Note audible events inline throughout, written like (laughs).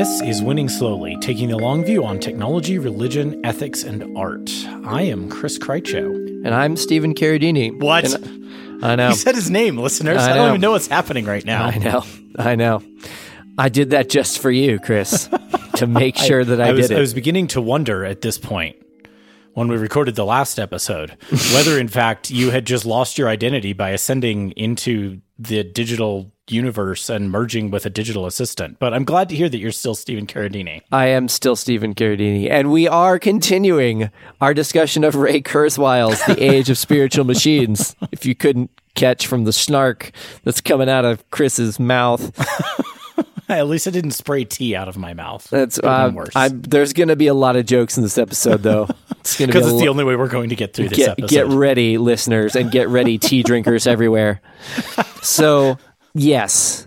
This is Winning Slowly, taking the long view on technology, religion, ethics, and art. I am Chris Krycho. And I'm Stephen Carradini. What? And I know. (laughs) He said his name, listeners. I, I don't even know what's happening right now. I know. I know. I did that just for you, Chris, (laughs) to make sure that I, was, did it. I was beginning to wonder at this point, when we recorded the last episode, whether in (laughs) fact you had just lost your identity by ascending into the digital universe and merging with a digital assistant. But I'm glad to hear that you're still Stephen Carradini. I am still Stephen Carradini, and we are continuing our discussion of Ray Kurzweil's The Age of Spiritual Machines. (laughs) If you couldn't catch from the snark that's coming out of Chris's mouth, (laughs) At least I didn't spray tea out of my mouth. that's uh, worse. I'm, there's going to be a lot of jokes in this episode, though. (laughs) It's going to Because it's the only way we're going to get through this get episode. get ready, listeners, and get ready, tea drinkers everywhere. So, yes,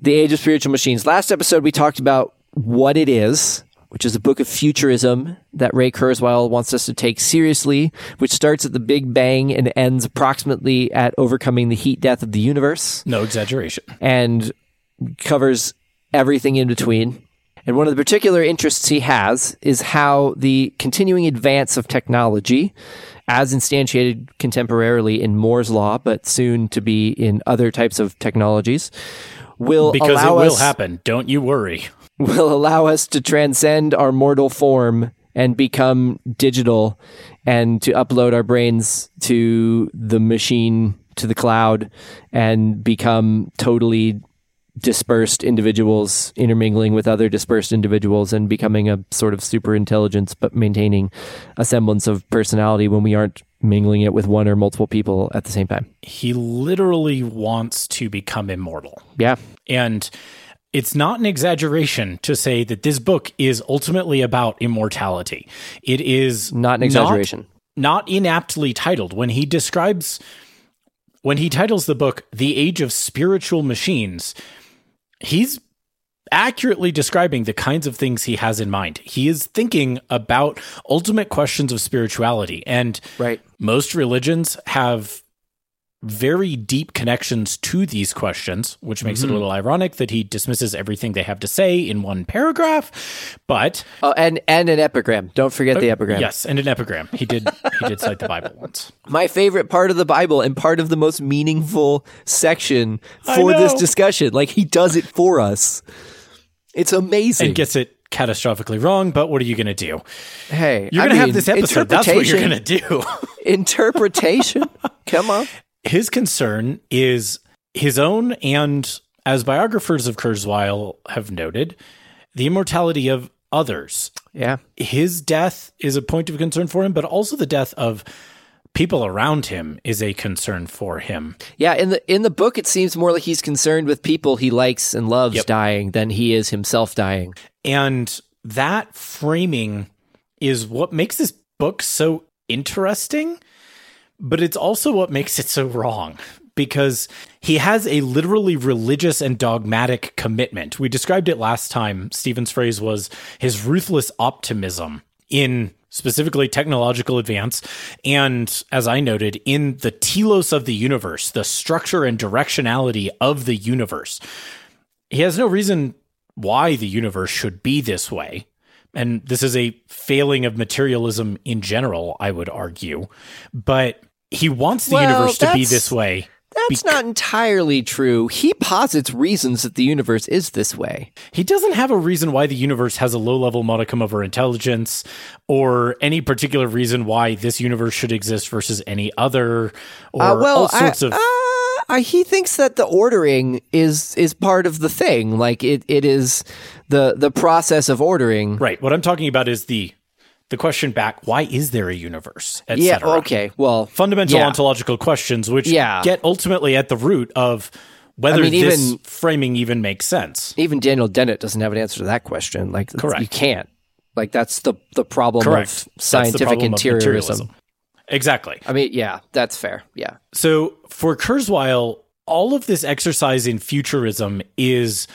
the Age of Spiritual Machines. Last episode, we talked about what it is, which is a book of futurism that Ray Kurzweil wants us to take seriously, which starts at the Big Bang and ends approximately at overcoming the heat death of the universe no exaggeration. and covers everything in between. And one of the particular interests he has is how the continuing advance of technology, as instantiated contemporarily in Moore's Law, but soon to be in other types of technologies, will Because it will us, happen. Don't you worry. (laughs) will allow us to transcend our mortal form and become digital and to upload our brains to the machine to the cloud and become totally dispersed individuals intermingling with other dispersed individuals and becoming a sort of super intelligence but maintaining a semblance of personality when we aren't mingling it with one or multiple people at the same time. He literally wants to become immortal. Yeah. And it's not an exaggeration to say that this book is ultimately about immortality. It is Not an exaggeration. Not, inaptly titled. When he describes, when he titles the book The Age of Spiritual Machines, he's accurately describing the kinds of things he has in mind. He is thinking about ultimate questions of spirituality. And Right. most religions have very deep connections to these questions, which makes it a mm-hmm. little ironic that he dismisses everything they have to say in one paragraph. But Oh, and and an epigram. Don't forget the oh, epigram. yes, and an epigram. He did he did cite the Bible once. my favorite part of the Bible and part of the most meaningful section for this discussion. Like he does it for us. It's amazing. And gets it catastrophically wrong, but what are you going to do? hey, You're going to have this episode. That's what you're going to do. (laughs) Interpretation. Come on. (laughs) His concern is his own and as biographers of Kurzweil have noted, the immortality of others. Yeah. his death is a point of concern for him, but also the death of people around him is a concern for him. Yeah, in the in the book it seems more like he's concerned with people he likes and loves Yep. dying than he is himself dying. And that framing is what makes this book so interesting, but it's also what makes it so wrong. Because he has a literally religious and dogmatic commitment. We described it last time. Stephen's phrase was his ruthless optimism in specifically technological advance. And as I noted, in the telos of the universe, the structure and directionality of the universe. He has no reason why the universe should be this way. And this is a failing of materialism in general, I would argue. But he wants the Well, universe to be this way. That's not entirely true. He posits reasons that the universe is this way. He doesn't have a reason why the universe has a low level modicum of our intelligence or any particular reason why this universe should exist versus any other or Uh, well, all sorts I, of. uh, I- he thinks that the ordering is is part of the thing. Like it, it is the the process of ordering. right. What I'm talking about is the the question back why is there a universe? Et Yeah. cetera. Okay. Well, fundamental yeah. ontological questions, which Yeah. get ultimately at the root of whether I mean, this even- framing even makes sense. even Daniel Dennett doesn't have an answer to that question. Like, Correct. you can't. Like, that's the the problem Correct. of scientific problem of. Exactly. I mean, yeah, that's fair. Yeah. So for Kurzweil, all of this exercise in futurism is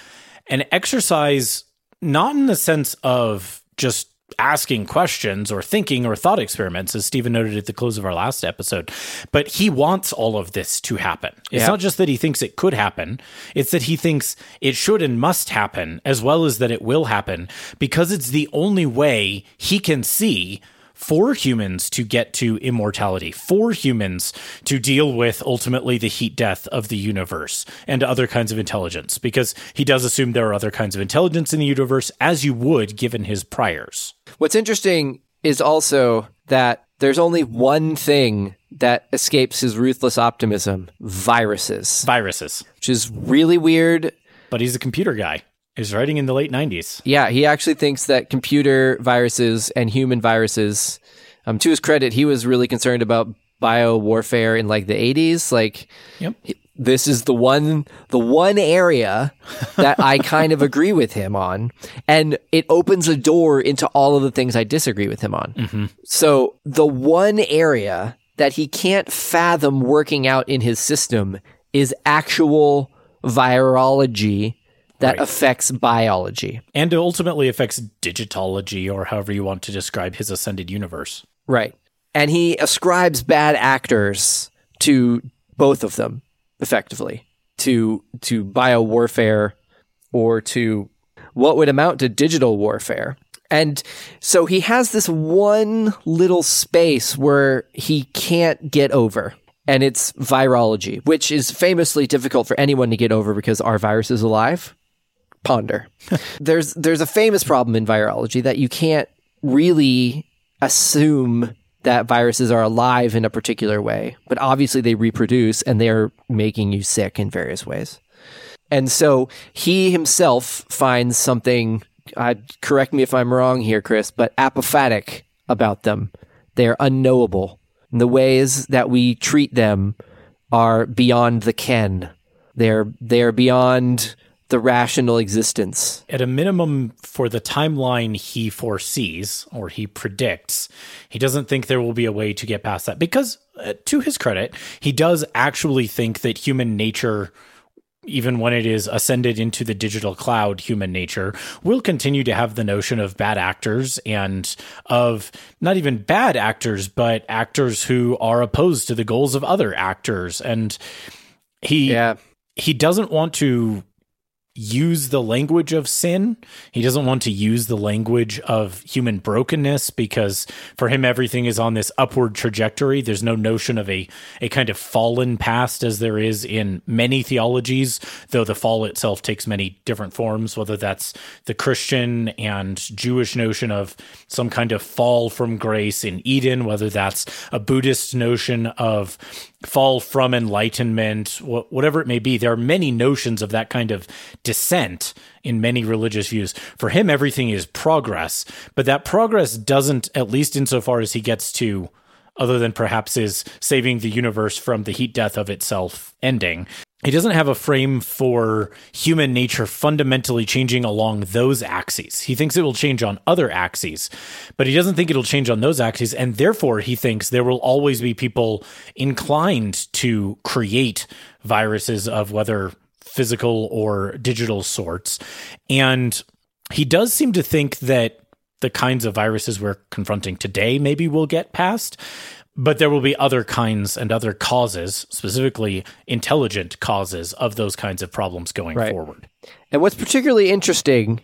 an exercise not in the sense of just asking questions or thinking or thought experiments, as Stephen noted at the close of our last episode. But he wants all of this to happen. It's Yeah. not just that he thinks it could happen, it's that he thinks it should and must happen, as well as that it will happen, because it's the only way he can see for humans to get to immortality, for humans to deal with ultimately the heat death of the universe and other kinds of intelligence, because he does assume there are other kinds of intelligence in the universe, as you would given his priors. What's interesting is also that there's only one thing that escapes his ruthless optimism viruses, Viruses. which is really weird. But he's a computer guy. He's writing in the late 90s. Yeah, he actually thinks that computer viruses and human viruses, um, to his credit, he was really concerned about bio warfare in like the 80s. Like, Yep. this is the one the one area that I kind of agree with him on and it opens a door into all of the things I disagree with him on. So the one area that he can't fathom working out in his system is actual virology that Right. affects biology. And ultimately affects digitology, or however you want to describe his ascended universe. Right. And he ascribes bad actors to both of them effectively to to bio warfare or to what would amount to digital warfare. And so he has this one little space where he can't get over. And it's virology, which is famously difficult for anyone to get over because our virus is alive. Ponder. (laughs) there's there's a famous problem in virology that you can't really assume that viruses are alive in a particular way, but obviously they reproduce and they're making you sick in various ways. And so he himself finds something, uh, correct me if I'm wrong here, Chris, but apophatic about them. They're unknowable. And the ways that we treat them are beyond the ken. They're, they're beyond the rational existence. At a minimum, for the timeline he foresees or he predicts, he doesn't think there will be a way to get past that. Because, uh, to his credit, he does actually think that human nature even when it is ascended into the digital cloud, human nature will continue to have the notion of bad actors and of not even bad actors, but actors who are opposed to the goals of other actors. And he Yeah. he doesn't want to use the language of sin. He doesn't want to use the language of human brokenness because for him everything is on this upward trajectory. There's no notion of a a kind of fallen past as there is in many theologies, though the fall itself takes many different forms, whether that's the Christian and Jewish notion of some kind of fall from grace in Eden, whether that's a Buddhist notion of fall from enlightenment, whatever it may be. There are many notions of that kind of descent in many religious views. For him, everything is progress, but that progress doesn't, at least insofar as he gets to, other than perhaps is saving the universe from the heat death of itself ending. He doesn't have a frame for human nature fundamentally changing along those axes. He thinks it will change on other axes, but he doesn't think it'll change on those axes. And therefore, he thinks there will always be people inclined to create viruses of whether physical or digital sorts. And he does seem to think that the kinds of viruses we're confronting today maybe will get past, but there will be other kinds and other causes, specifically intelligent causes of those kinds of problems going Right. forward. And what's particularly interesting,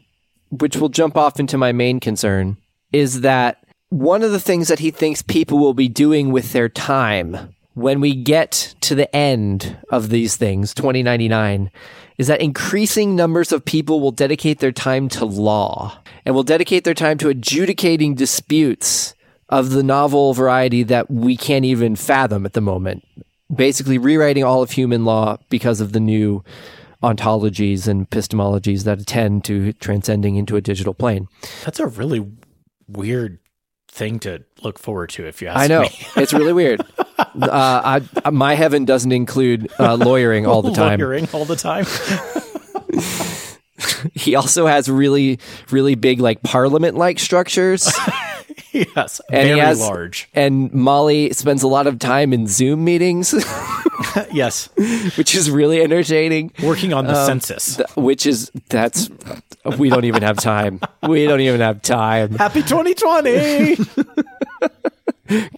which will jump off into my main concern, is that one of the things that he thinks people will be doing with their time when we get to the end of these things, 2099, is that increasing numbers of people will dedicate their time to law and will dedicate their time to adjudicating disputes of the novel variety that we can't even fathom at the moment. Basically, rewriting all of human law because of the new ontologies and epistemologies that attend to transcending into a digital plane. That's a really weird thing to look forward to, if you ask me. I know me. (laughs) it's really weird. (laughs) Uh, I, my heaven doesn't include uh, lawyering all the (laughs) time. Lawyering all the time. He also has really, really big like parliament-like structures. Yes, (laughs) And very has- large. And Molly spends a lot of time in Zoom meetings, (laughs) (laughs) yes, which is really entertaining. working on the Um, census. Th- Which is that's we don't even have time. We don't even have time. Happy 2020.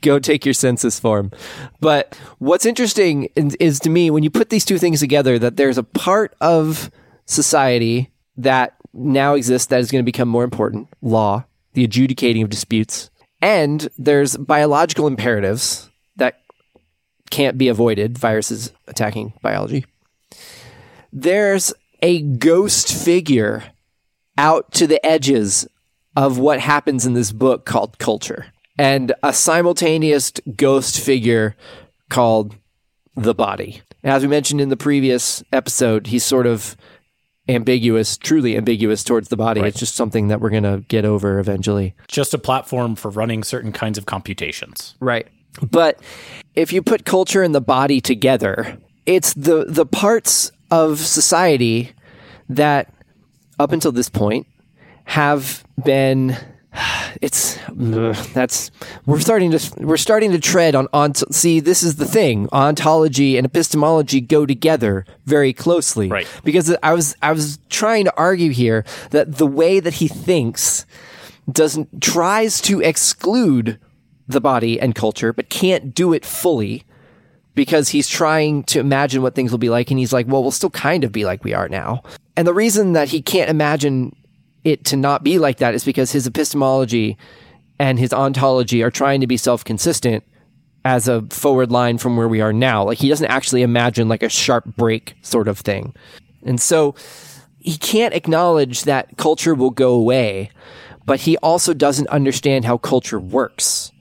Go take your census form. But what's interesting is, is to me when you put these two things together that there's a part of society that now exists that is going to become more important, law, the adjudicating of disputes, and there's biological imperatives that can't be avoided, viruses attacking biology. There's a ghost figure out to the edges of what happens in this book called culture and a simultaneous ghost figure called the body. As we mentioned in the previous episode, he's sort of ambiguous, truly ambiguous towards the body. It's just something that we're going to get over eventually. Just a platform for running certain kinds of computations. Right. But if you put culture and the body together, it's the the parts of society that up until this point have been (sighs) it's that's we're starting to we're starting to tread on on see this is the thing ontology and epistemology go together very closely Right. because I was I was trying to argue here that the way that he thinks doesn't tries to exclude the body and culture, but can't do it fully because he's trying to imagine what things will be like. And he's like, well, we'll still kind of be like we are now. And the reason that he can't imagine it to not be like that is because his epistemology and his ontology are trying to be self consistent as a forward line from where we are now. Like he doesn't actually imagine like a sharp break sort of thing. And so he can't acknowledge that culture will go away, but he also doesn't understand how culture works.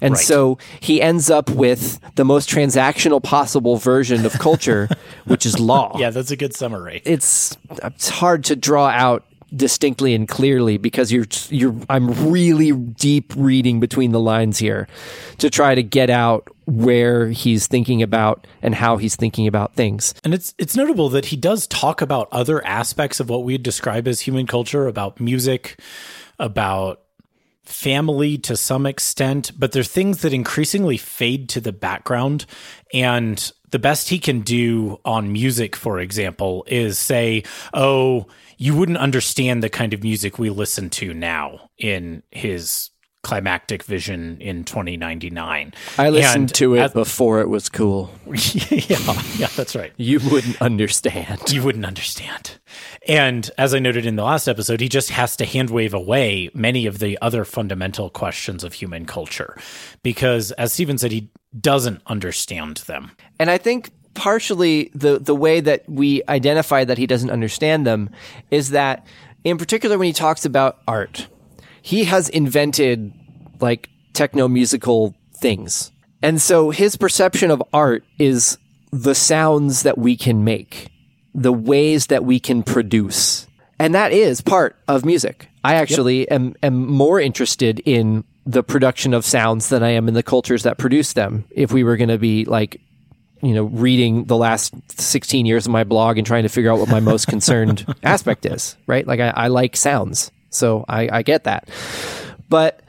And Right. so he ends up with the most transactional possible version of culture, (laughs) which is law. Yeah, that's a good summary. It's it's hard to draw out distinctly and clearly because you're you're I'm really deep reading between the lines here to try to get out where he's thinking about and how he's thinking about things. And it's it's notable that he does talk about other aspects of what we'd describe as human culture, about music, about family to some extent, but they're things that increasingly fade to the background. And the best he can do on music, for example, is say, Oh, you wouldn't understand the kind of music we listen to now in his climactic vision in 2099. I listened And to it as- before it was cool. (laughs) yeah, yeah, that's right. You wouldn't understand. You wouldn't understand. And as I noted in the last episode, he just has to handwave away many of the other fundamental questions of human culture because, as Stephen said, he doesn't understand them. And I think partially the the way that we identify that he doesn't understand them is that in particular when he talks about art, he has invented like techno musical things. And so his perception of art is the sounds that we can make, the ways that we can produce. And that is part of music. I actually am, am more interested in the production of sounds than I am in the cultures that produce them. If we were going to be like, you know, reading the last 16 years of my blog and trying to figure out what my most concerned (laughs) aspect is, right? Like I, I like sounds. So I, I get that. But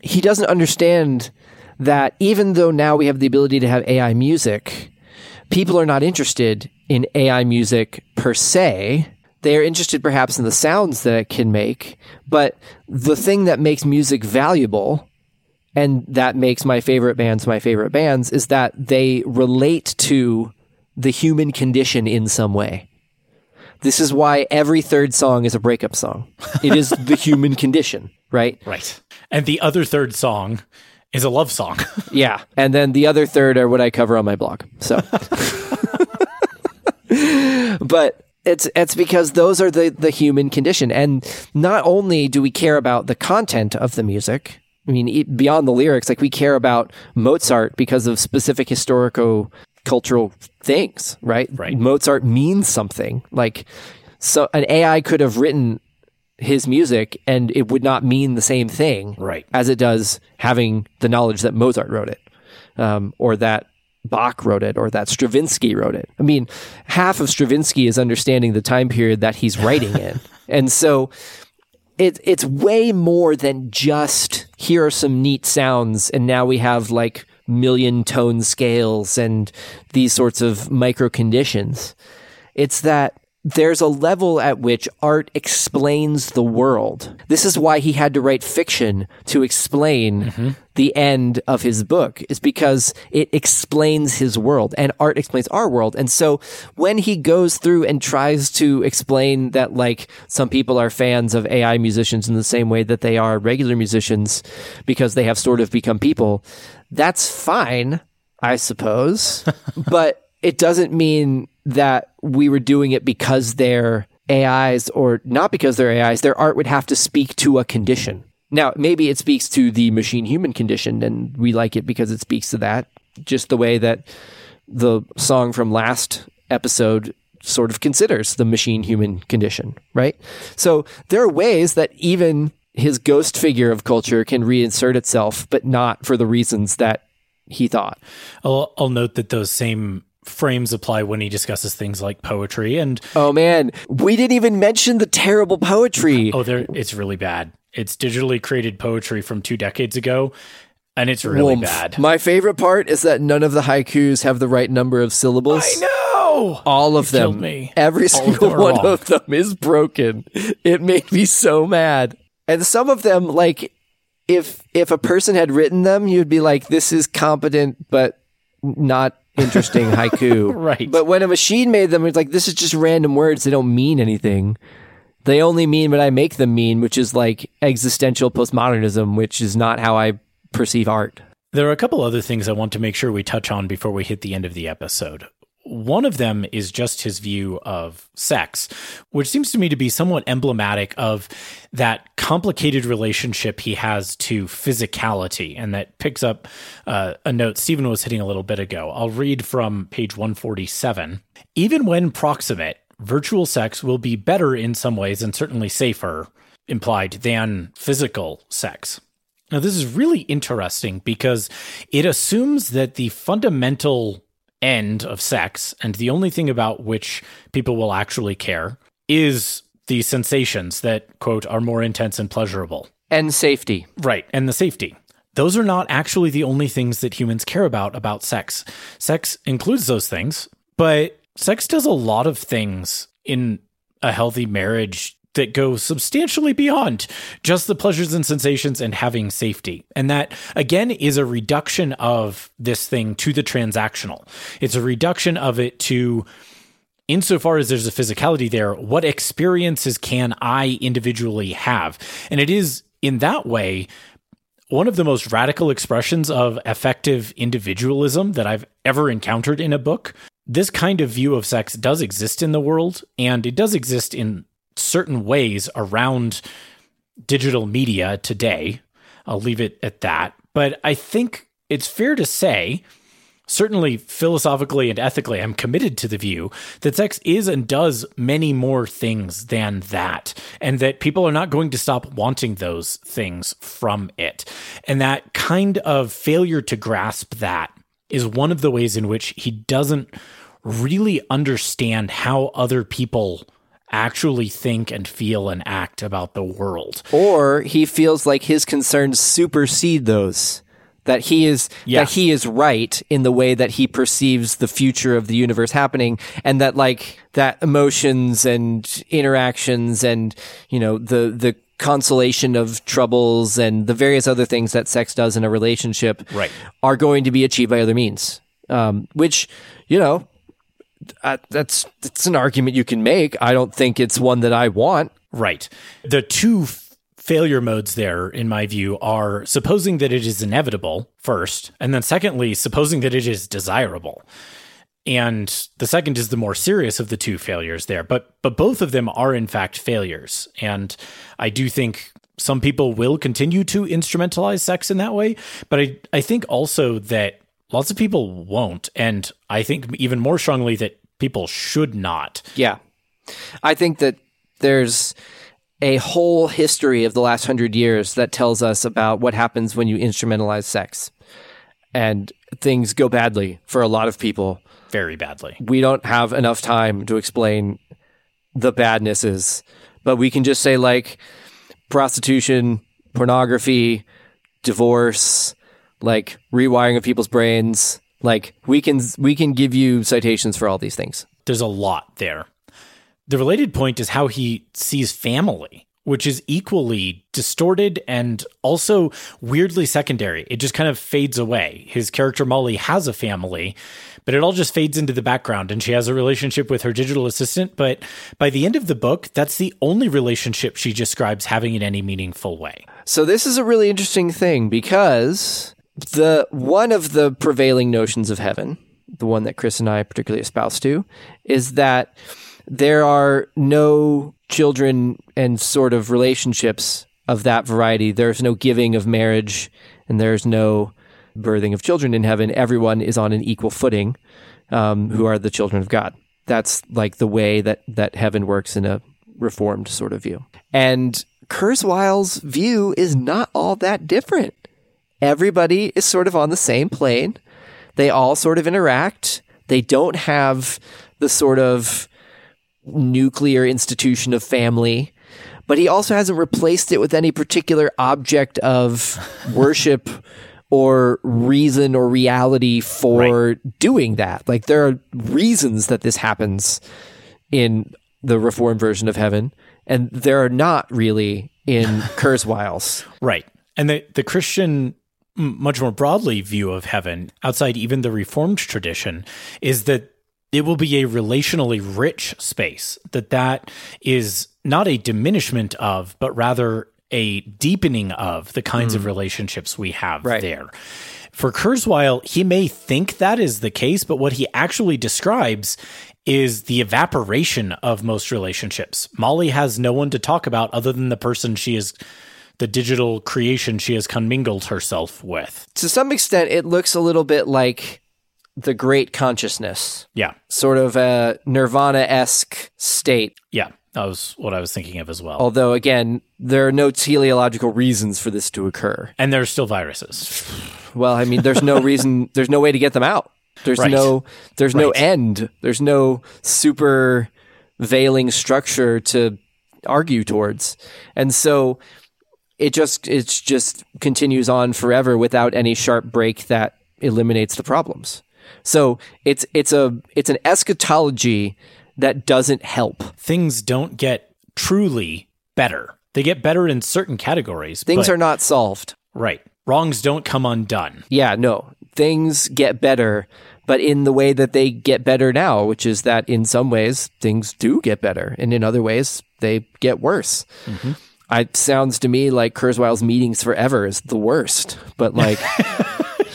he doesn't understand that even though now we have the ability to have AI music, people are not interested in AI music per se. They are interested perhaps in the sounds that it can make, but the thing that makes music valuable and that makes my favorite bands my favorite bands is that they relate to the human condition in some way. This is why every third song is a breakup song. It is (laughs) the human condition, right? Right. And the other third song is a love song. (laughs) Yeah. And then the other third are what I cover on my blog. So, (laughs) but it's it's because those are the the human condition, and not only do we care about the content of the music. I mean, e- beyond the lyrics, like we care about Mozart because of specific historical cultural things, right? Right. Mozart means something. Like, so an AI could have written his music and it would not mean the same thing Right. as it does having the knowledge that Mozart wrote it, um, or that Bach wrote it, or that Stravinsky wrote it. I mean, half of Stravinsky is understanding the time period that he's writing in, (laughs) and so it, it's way more than just here are some neat sounds and now we have like million tone scales and these sorts of micro conditions. It's that there's a level at which art explains the world. This is why he had to write fiction to explain mm-hmm. the end of his book, is because it explains his world and art explains our world. And so when he goes through and tries to explain that, like, some people are fans of AI musicians in the same way that they are regular musicians because they have sort of become people, that's fine, I suppose. (laughs) but it doesn't mean that we were doing it because they're AIs or not because they're AIs, their art would have to speak to a condition. Now, maybe it speaks to the machine human condition and we like it because it speaks to that, just the way that the song from last episode sort of considers the machine human condition, right? So there are ways that even his ghost figure of culture can reinsert itself, but not for the reasons that he thought. I'll, I'll note that those same frames apply when he discusses things like poetry and oh man. We didn't even mention the terrible poetry. Oh there it's really bad. It's digitally created poetry from two decades ago and it's really bad. My favorite part is that none of the haikus have the right number of syllables. I know! All of them. me. every single of one wrong. of them is broken. It made me so mad. And some of them like if if a person had written them you'd be like this is competent but not interesting (laughs) haiku. right. But when a machine made them, it's like, this is just random words. They don't mean anything. They only mean what I make them mean, which is like existential postmodernism, which is not how I perceive art. There are a couple other things I want to make sure we touch on before we hit the end of the episode. One of them is just his view of sex, which seems to me to be somewhat emblematic of that complicated relationship he has to physicality. And that picks up uh, a note Stephen was hitting a little bit ago. I'll read from page 147. Even when proximate, virtual sex will be better in some ways and certainly safer, implied, than physical sex. Now, this is really interesting because it assumes that the fundamental end of sex, and the only thing about which people will actually care is the sensations that, quote, are more intense and pleasurable. And safety. Right, and the safety. Those are not actually the only things that humans care about about sex. Sex includes those things, but sex does a lot of things in a healthy marriage that go substantially beyond just the pleasures and sensations and having safety. And that, again, is a reduction of this thing to the transactional. It's a reduction of it to, insofar as there's a physicality there, what experiences can I individually have? And it is in that way one of the most radical expressions of effective individualism that I've ever encountered in a book. This kind of view of sex does exist in the world, and it does exist in certain ways around digital media today. I'll leave it at that. But I think it's fair to say, certainly philosophically and ethically, I'm committed to the view that sex is and does many more things than that, and that people are not going to stop wanting those things from it. And that kind of failure to grasp that is one of the ways in which he doesn't really understand how other people actually think and feel and act about the world. Or he feels like his concerns supersede those. That he is yeah. that he is right in the way that he perceives the future of the universe happening, and that like that emotions and interactions and you know the the consolation of troubles and the various other things that sex does in a relationship right. are going to be achieved by other means. Um, which, you know, uh, that's that's an argument you can make. I don't think it's one that I want. Right. The two f- failure modes there, in my view, are supposing that it is inevitable first, and then secondly, supposing that it is desirable. And the second is the more serious of the two failures there. But but both of them are in fact failures. And I do think some people will continue to instrumentalize sex in that way. But I, I think also that lots of people won't. And I think even more strongly that people should not. Yeah. I think that there's a whole history of the last hundred years that tells us about what happens when you instrumentalize sex. And things go badly for a lot of people. Very badly. We don't have enough time to explain the badnesses, but we can just say, like, prostitution, pornography, divorce, like rewiring of people's brains. Like we can we can give you citations for all these things. There's a lot there. The related point is how he sees family, which is equally distorted and also weirdly secondary. It just kind of fades away. His character Molly has a family, but it all just fades into the background and she has a relationship with her digital assistant. But by the end of the book, that's the only relationship she describes having in any meaningful way. So this is a really interesting thing because the one of the prevailing notions of heaven, the one that Chris and I particularly espouse to, is that there are no children and sort of relationships of that variety. There's no giving of marriage and there's no birthing of children in heaven. Everyone is on an equal footing um, who are the children of God. That's like the way that, that heaven works in a reformed sort of view. And Kurzweil's view is not all that different. Everybody is sort of on the same plane. They all sort of interact. They don't have the sort of nuclear institution of family, but he also hasn't replaced it with any particular object of (laughs) worship or reason or reality for right. doing that. Like there are reasons that this happens in the reformed version of heaven, and there are not really in (laughs) Kurzweil's. Right. And the, the Christian much more broadly view of heaven outside even the reformed tradition is that it will be a relationally rich space that that is not a diminishment of but rather a deepening of the kinds mm. of relationships we have right. there for kurzweil he may think that is the case but what he actually describes is the evaporation of most relationships molly has no one to talk about other than the person she is the digital creation she has commingled herself with to some extent it looks a little bit like the great consciousness. Yeah. Sort of a nirvana esque state. Yeah. That was what I was thinking of as well. Although, again, there are no teleological reasons for this to occur. And there's still viruses. Well, I mean, there's no reason, (laughs) there's no way to get them out. There's right. no, there's right. no end. There's no super veiling structure to argue towards. And so it just, it just continues on forever without any sharp break that eliminates the problems. So it's it's a it's an eschatology that doesn't help. Things don't get truly better. They get better in certain categories. Things are not solved. Right. Wrongs don't come undone. Yeah, no. Things get better, but in the way that they get better now, which is that in some ways things do get better, and in other ways they get worse. Mm-hmm. It sounds to me like Kurzweil's meetings forever is the worst, but like (laughs)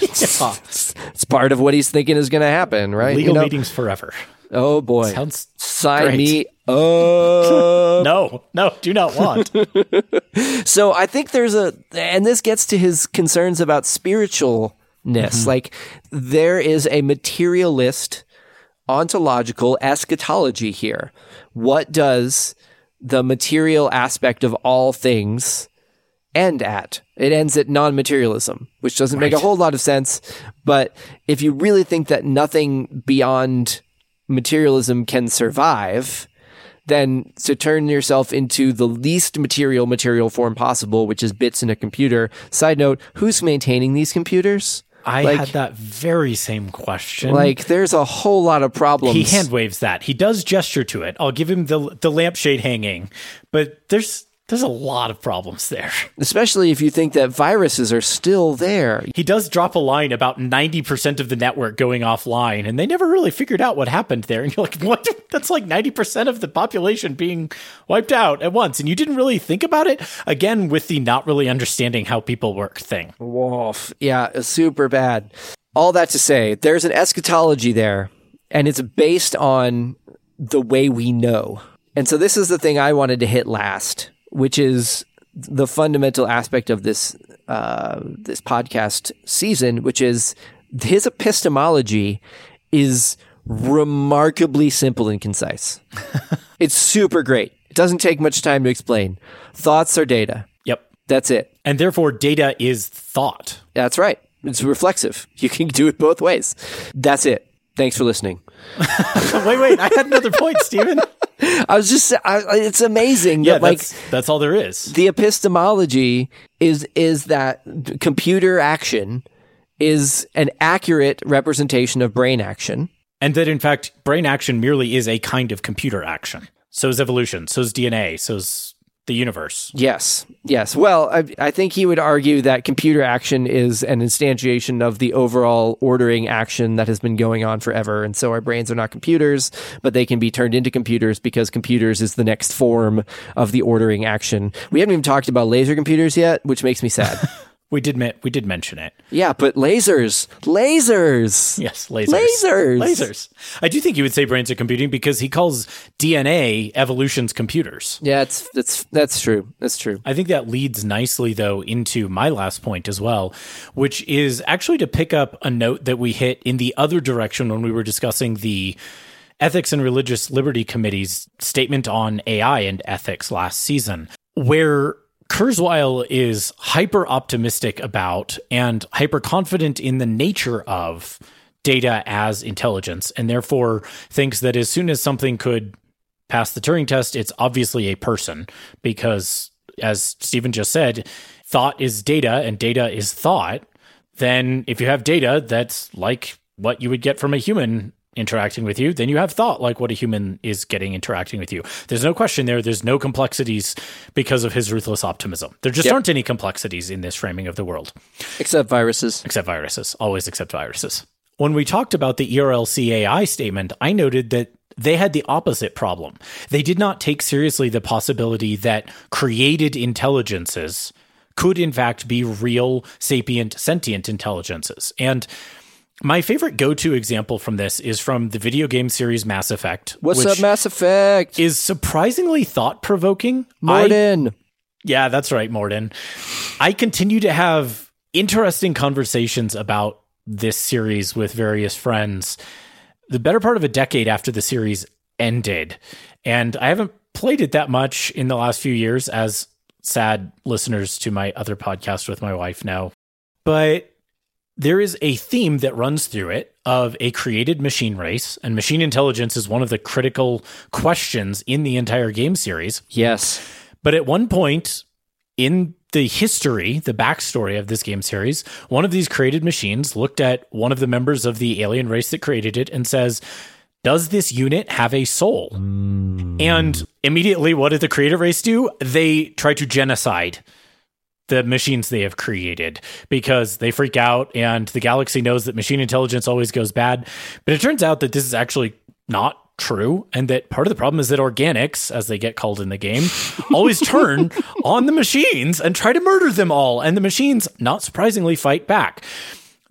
yeah. it's part of what he's thinking is going to happen, right? Legal you know? meetings forever. Oh boy, sounds sign great. me (laughs) up. no, no, do not want. (laughs) so I think there's a, and this gets to his concerns about spiritualness. Mm-hmm. Like there is a materialist, ontological eschatology here. What does the material aspect of all things end at. It ends at non materialism, which doesn't right. make a whole lot of sense. But if you really think that nothing beyond materialism can survive, then to turn yourself into the least material material form possible, which is bits in a computer. Side note, who's maintaining these computers? I like, had that very same question. Like, there's a whole lot of problems. He hand waves that. He does gesture to it. I'll give him the the lampshade hanging, but there's there's a lot of problems there. (laughs) Especially if you think that viruses are still there. He does drop a line about 90% of the network going offline, and they never really figured out what happened there. (laughs) And you're like, what? That's like 90% of the population being wiped out at once. And you didn't really think about it? Again, with the not really understanding how people work thing. Woof. Yeah, super bad. All that to say, there's an eschatology there, and it's based on the way we know. And so this is the thing I wanted to hit last which is the fundamental aspect of this uh, this podcast season, which is his epistemology is remarkably simple and concise. (laughs) it's super great. It doesn't take much time to explain. Thoughts are data. Yep. That's it. And therefore, data is thought. That's right. It's reflexive. (laughs) You can do it both ways. That's it. Thanks for listening. (laughs) wait, wait. I had another point, Stephen. I was just, I, it's amazing. Yeah, that, like that's that's all there is. the epistemology is is that computer action is an accurate representation of brain action. And that in fact, brain action merely is a kind of computer action. So is evolution, so is DNA, so is the universe. Yes, yes. Well, I, I think he would argue that computer action is an instantiation of the overall ordering action that has been going on forever. And so our brains are not computers, but they can be turned into computers because computers is the next form of the ordering action. We haven't even talked about laser computers yet, which makes me sad. (laughs) We did me- we did mention it. yeah, but lasers, lasers. Yes, lasers. Lasers. Lasers. I do think you would say brains are computing because he calls DNA evolution's computers. Yeah, it's that's that's true. That's true. I think that leads nicely though into my last point as well, which is actually to pick up a note that we hit in the other direction when we were discussing the Ethics and Religious Liberty Committee's statement on AI and ethics last season, where Kurzweil is hyper optimistic about and hyper confident in the nature of data as intelligence, and therefore thinks that as soon as something could pass the Turing test, it's obviously a person because, as Stephen just said, thought is data and data is thought. Then, if you have data that's like what you would get from a human interacting with you, then you have thought like what a human is getting interacting with you. There's no question there. There's no complexities because of his ruthless optimism. There just Yep. aren't any complexities in this framing of the world Except viruses. except viruses, always except viruses. When we talked about the E ERLC AI statement, I noted that they had the opposite problem. They did not take seriously the possibility that created intelligences could, in fact, be real, sapient, sentient intelligences. And my favorite go to example from this is from the video game series Mass Effect. What's which up, Mass Effect? Is surprisingly thought provoking. Mordin. Yeah, that's right, Mordin. I continue to have interesting conversations about this series with various friends the better part of a decade after the series ended. And I haven't played it that much in the last few years, as sad listeners to my other podcast with my wife know. But there is a theme that runs through it of a created machine race, and machine intelligence is one of the critical questions in the entire game series. Yes. But at one point in the history, the backstory of this game series, one of these created machines looked at one of the members of the alien race that created it and says, Does this unit have a soul? Hmm. And immediately, what did the creative race do? They try to genocide the machines they have created because they freak out and the galaxy knows that machine intelligence always goes bad. But it turns out that this is actually not true and that part of the problem is that organics as they get called in the game (laughs) always turn on the machines and try to murder them all and the machines not surprisingly fight back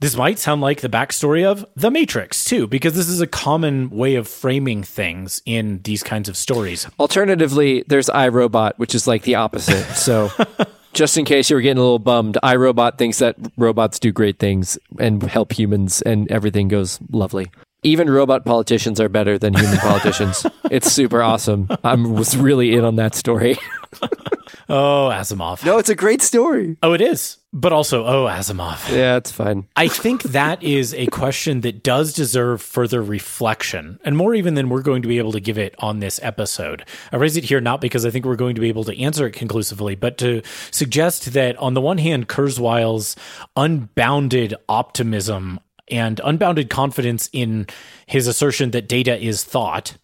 this might sound like the backstory of The Matrix, too, because this is a common way of framing things in these kinds of stories. Alternatively, there's iRobot, which is like the opposite. So, (laughs) just in case you were getting a little bummed, iRobot thinks that robots do great things and help humans, and everything goes lovely. Even robot politicians are better than human politicians. (laughs) It's super awesome. I was really in on that story. (laughs) Oh, Asimov. no, it's a great story. Oh, it is. But also, oh, Asimov. Yeah, it's fine. I think that is a question that does deserve further reflection, and more even than we're going to be able to give it on this episode. I raise it here not because I think we're going to be able to answer it conclusively, but to suggest that on the one hand, Kurzweil's unbounded optimism and unbounded confidence in his assertion that data is thought,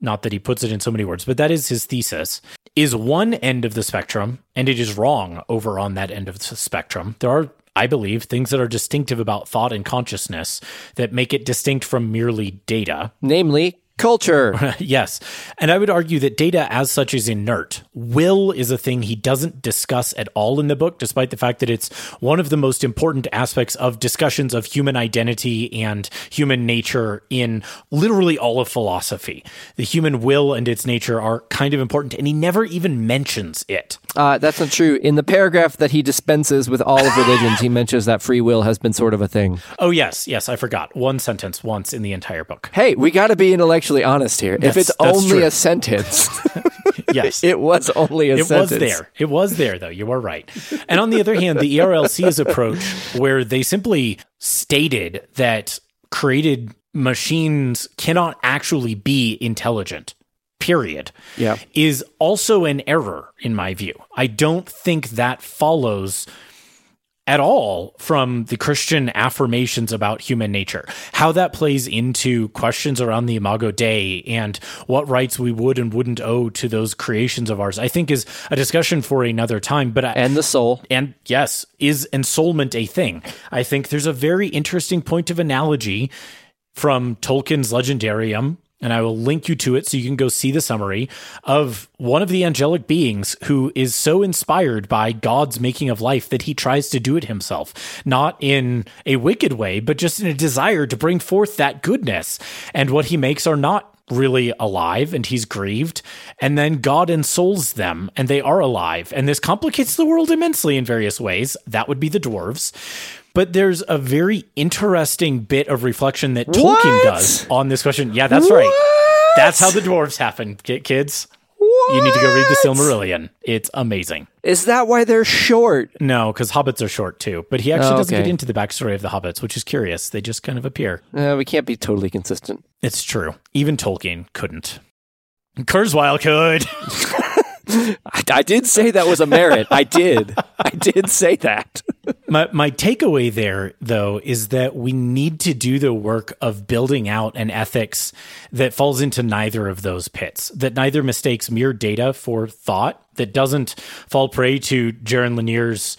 not that he puts it in so many words, but that is his thesis, is one end of the spectrum, and it is wrong over on that end of the spectrum. There are, I believe, things that are distinctive about thought and consciousness that make it distinct from merely data. Namely, culture. (laughs) yes. And I would argue that data as such is inert. Will is a thing he doesn't discuss at all in the book, despite the fact that it's one of the most important aspects of discussions of human identity and human nature in literally all of philosophy. The human will and its nature are kind of important, and he never even mentions it. Uh, that's not true. In the paragraph that he dispenses with all of religions, he mentions that free will has been sort of a thing. Oh, yes, yes, I forgot. One sentence once in the entire book. Hey, we got to be intellectually honest here. if it's only true. a sentence, (laughs) Yes. (laughs) it was only a it sentence. was there. It was there, though. You are right. And on the other hand, the ERLC's approach, where they simply stated that created machines cannot actually be intelligent. period, Yeah. is also an error in my view. I don't think that follows at all from the Christian affirmations about human nature. How that plays into questions around the Imago Dei and what rights we would and wouldn't owe to those creations of ours, I think is a discussion for another time. But I, And the soul. and yes, is ensoulment a thing? I think there's a very interesting point of analogy from Tolkien's Legendarium, and I will link you to it so you can go see the summary of one of the angelic beings who is so inspired by God's making of life that he tries to do it himself, not in a wicked way, but just in a desire to bring forth that goodness. And what he makes are not really alive and he's grieved. And then god ensouls them and they are alive. And this complicates the world immensely in various ways. That would be the dwarves but there's a very interesting bit of reflection that tolkien What? does on this question. Yeah that's right. That's how the dwarves happen ki- kids. You need to go read the silmarillion. It's amazing. Is that why they're short? no because hobbits are short too. But he actually Oh, doesn't okay. get into the backstory of the hobbits which is curious. They just kind of appear. Uh, we can't be totally consistent. it's true. Even tolkien couldn't. Kurzweil could (laughs) (laughs) I, I did say that was a merit. I did. I did say that. (laughs) My my takeaway there though is that we need to do the work of building out an ethics that falls into neither of those pits. That neither mistakes mere data for thought, that doesn't fall prey to Jaron Lanier's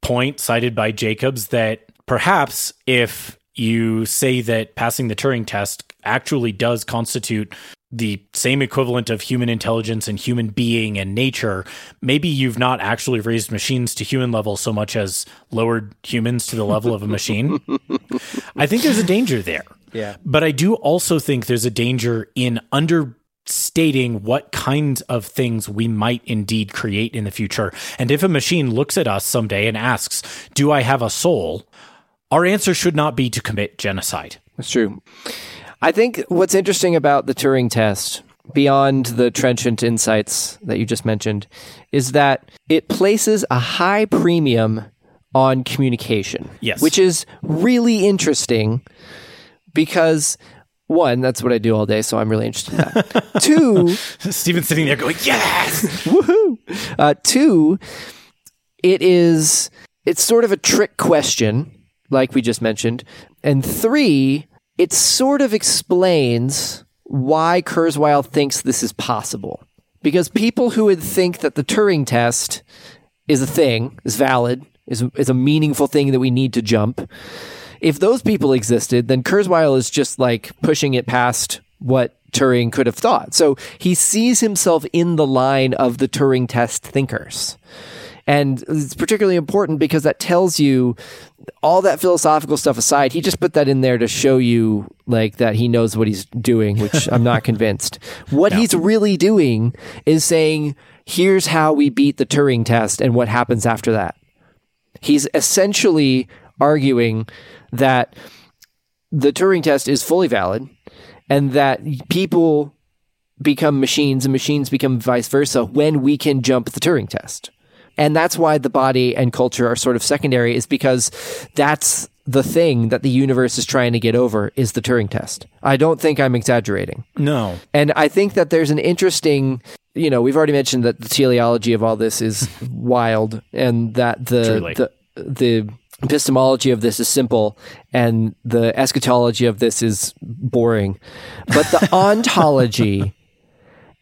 point cited by Jacobs that perhaps if you say that passing the Turing test actually does constitute the same equivalent of human intelligence and human being and nature, maybe you've not actually raised machines to human level so much as lowered humans to the level of a machine. I think there's a danger there. Yeah. But I do also think there's a danger in understating what kinds of things we might indeed create in the future. And if a machine looks at us someday and asks, Do I have a soul? Our answer should not be to commit genocide. That's true. I think what's interesting about the Turing test, beyond the trenchant insights that you just mentioned, is that it places a high premium on communication. Yes. Which is really interesting because one, that's what I do all day, so I'm really interested in that. (laughs) Two, Steven's sitting there going, Yes! (laughs) Woohoo! Uh, two, it is it's sort of a trick question, like we just mentioned, and three, it sort of explains why Kurzweil thinks this is possible. Because people who would think that the Turing test is a thing, is valid, is is a meaningful thing that we need to jump. If those people existed, then Kurzweil is just like pushing it past what Turing could have thought. So he sees himself in the line of the Turing test thinkers. And it's particularly important because that tells you all that philosophical stuff aside, he just put that in there to show you like that he knows what he's doing, which (laughs) I'm not convinced. What he's really doing is saying, here's how we beat the Turing test and what happens after that. He's essentially arguing that the Turing test is fully valid and that people become machines and machines become vice versa when we can jump the Turing test. And that's why the body and culture are sort of secondary is because that's the thing that the universe is trying to get over is the Turing test. I don't think I'm exaggerating. No. And I think that there's an interesting, you know, we've already mentioned that the teleology of all this is (laughs) wild and that the the the epistemology of this is simple and the eschatology of this is boring. But the (laughs) ontology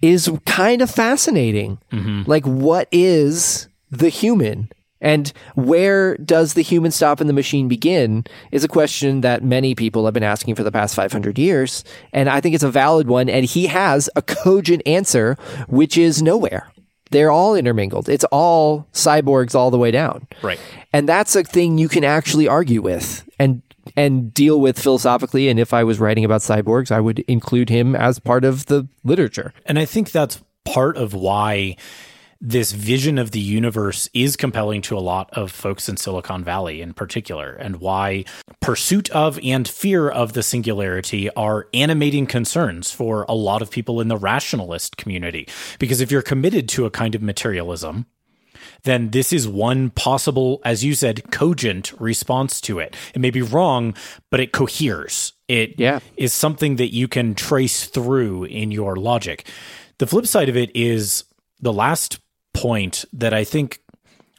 is kind of fascinating. Mm-hmm. Like what is the human? And where does the human stop and the machine begin is a question that many people have been asking for the past 500 years. And I think it's a valid one. And he has a cogent answer, which is nowhere. They're all intermingled. It's all cyborgs all the way down. Right. And that's a thing you can actually argue with and and deal with philosophically. And if I was writing about cyborgs, I would include him as part of the literature. And I think that's part of why this vision of the universe is compelling to a lot of folks in Silicon Valley in particular, and why pursuit of and fear of the singularity are animating concerns for a lot of people in the rationalist community. Because if you're committed to a kind of materialism, then this is one possible, as you said, cogent response to it. It may be wrong, but it coheres It is Yeah. something that you can trace through in your logic. The flip side of it is the last point that I think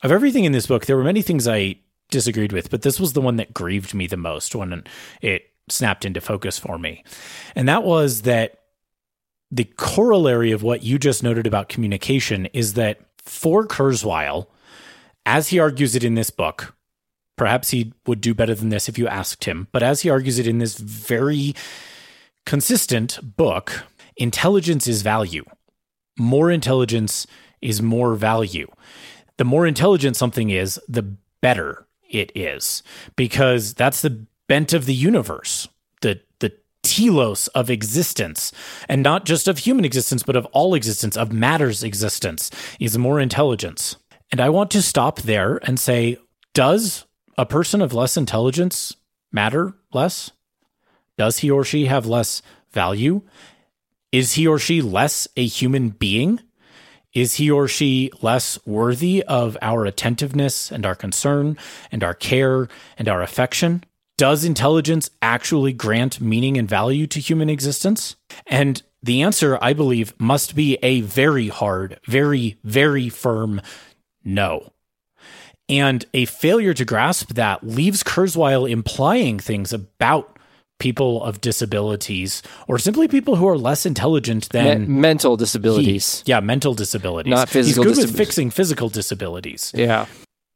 of everything in this book, there were many things I disagreed with, but this was the one that grieved me the most when it snapped into focus for me. And that was that the corollary of what you just noted about communication is that for Kurzweil, as he argues it in this book, perhaps he would do better than this if you asked him, but as he argues it in this very consistent book, intelligence is value. More intelligence is more value. The more intelligent something is, the better it is, because that's the bent of the universe, the the telos of existence, and not just of human existence, but of all existence, of matter's existence, is more intelligence. And I want to stop there and say, does a person of less intelligence matter less? Does he or she have less value? Is he or she less a human being? Is he or she less worthy of our attentiveness and our concern and our care and our affection? Does intelligence actually grant meaning and value to human existence? And the answer, I believe, must be a very hard, very, very firm no. And a failure to grasp that leaves Kurzweil implying things about people of disabilities or simply people who are less intelligent Me- than mental he. disabilities. Yeah, mental disabilities. Not physical He's good with fixing physical disabilities, Yeah.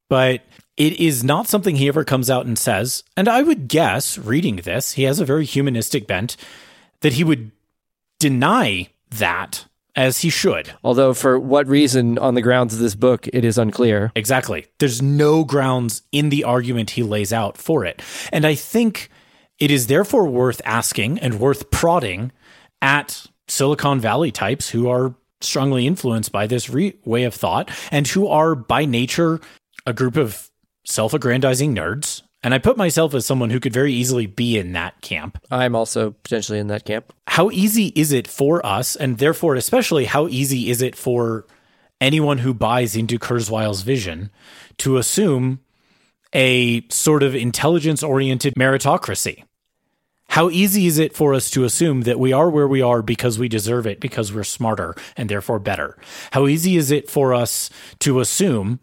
but it is not something he ever comes out and says. And I would guess, reading this, he has a very humanistic bent, that he would deny that as he should. Although, for what reason on the grounds of this book, it is unclear. Exactly. There's no grounds in the argument he lays out for it. And I think it is therefore worth asking and worth prodding at Silicon Valley types who are strongly influenced by this re- way of thought and who are by nature a group of self aggrandizing nerds. And I put myself as someone who could very easily be in that camp. I'm also potentially in that camp. How easy is it for us, and therefore, especially, how easy is it for anyone who buys into Kurzweil's vision to assume a sort of intelligence oriented meritocracy? How easy is it for us to assume that we are where we are because we deserve it, because we're smarter and therefore better? How easy is it for us to assume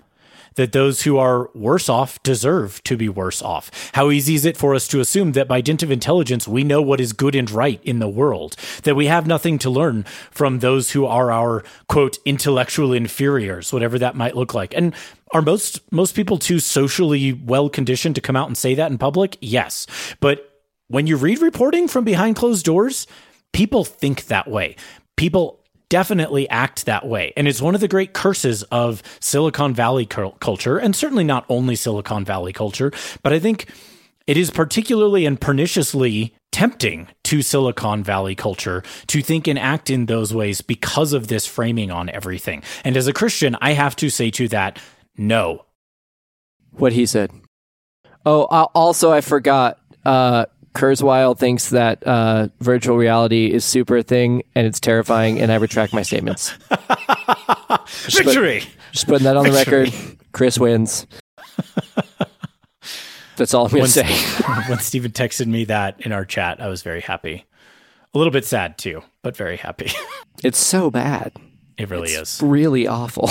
that those who are worse off deserve to be worse off? How easy is it for us to assume that by dint of intelligence, we know what is good and right in the world, that we have nothing to learn from those who are our quote intellectual inferiors, whatever that might look like? And are most most people too socially well conditioned to come out and say that in public? Yes. But when you read reporting from behind closed doors, people think that way. People definitely act that way. And it's one of the great curses of Silicon Valley culture, and certainly not only Silicon Valley culture, but I think it is particularly and perniciously tempting to Silicon Valley culture to think and act in those ways because of this framing on everything. And as a Christian, I have to say to that, no. What he said. Oh, al- also, I forgot. Uh, Kurzweil thinks that uh, virtual reality is super thing and it's terrifying, and I retract my statements. (laughs) Victory! Just putting that on the record. Chris wins. That's all I'm going to say. (laughs) when Stephen texted me that in our chat, I was very happy. A little bit sad too, but very happy. (laughs) It's so bad. it really It's is. really awful.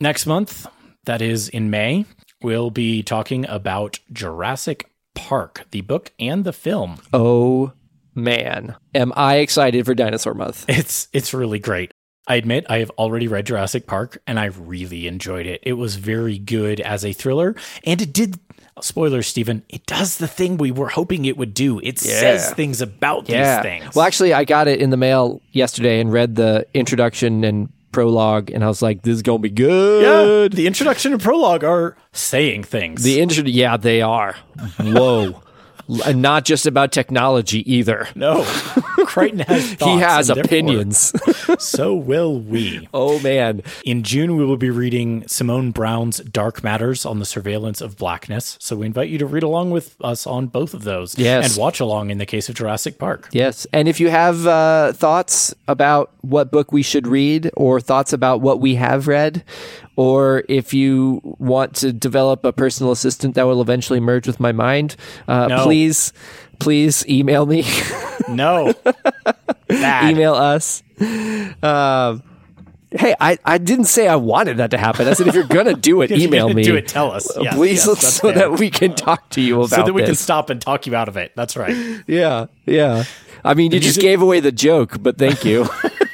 Next month, that is in May, we'll be talking about Jurassic Park, the book and the film. oh man, am I excited for Dinosaur Month? It's it's really great. I admit I have already read Jurassic Park and I really enjoyed it. It was very good as a thriller and it did spoilers Stephen, it does the thing we were hoping it would do. It says things about Yeah. these things. Well, actually, I got it in the mail yesterday and read the introduction and prologue, and I was like, "This is gonna be good." yeah, good." the introduction and prologue are saying things. The intro, yeah, they are. (laughs) Whoa, and not just about technology either. no, (laughs) Crichton has thoughts. he has opinions. (laughs) So will we. oh man, In June, we will be reading Simone Browne's Dark Matters on the Surveillance of Blackness. So we invite you to read along with us on both of those. Yes. And watch along in the case of Jurassic Park. yes. And if you have uh, thoughts about what book we should read, or thoughts about what we have read, or if you want to develop a personal assistant that will eventually merge with my mind, uh, No. please, please email me. (laughs) No. Email us. Um, hey, I, I didn't say I wanted that to happen. I said if you're gonna (laughs) do it, email me. Do it. Tell us. Yes, Please, yes, so fair. that we can talk to you about it. so that we can stop and talk you out of it. That's right. Yeah, yeah. I mean, you just gave away the joke, but thank you. (laughs)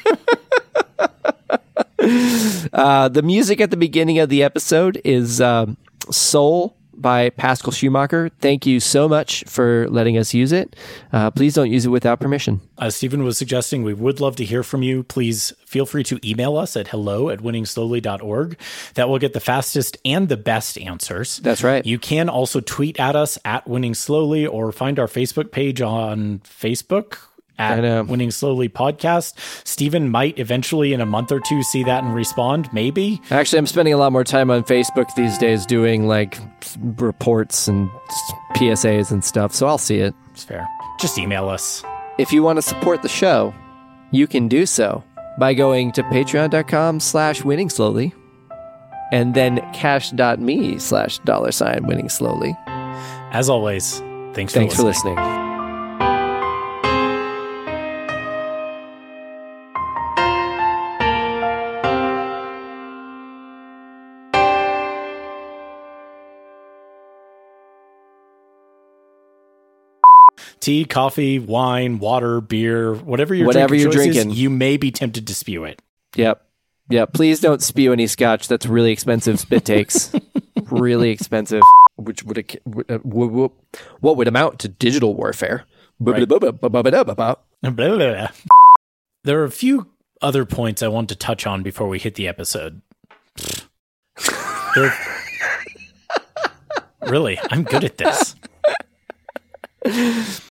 (laughs) uh, the music at the beginning of the episode is um, Soul by Pascal Schumacher. Thank you so much for letting us use it. Uh, please don't use it without permission. As Stephen was suggesting, we would love to hear from you. Please feel free to email us at hello at winningslowly.org. That will get the fastest and the best answers. That's right. You can also tweet at us at Winning Slowly or find our Facebook page on Facebook. At Winning Slowly Podcast. Stephen might eventually in a month or two see that and respond, maybe. Actually, I'm spending a lot more time on Facebook these days doing like reports and PSAs and stuff, so I'll see it. It's fair. Just email us. If you want to support the show, you can do so by going to patreon.com slash winning slowly and then cash.me slash dollar sign winning slowly. As always, thanks for Thanks for listening. listening. Tea, coffee, wine, water, beer, whatever your Whatever you're drinking. you may be tempted to spew it. Yep. Yep. Please don't spew any scotch. That's really expensive spit takes. (laughs) really expensive. Which would, uh, what would amount to digital warfare. Right. There are a few other points I want to touch on before we hit the episode. (laughs) Really, I'm good at this.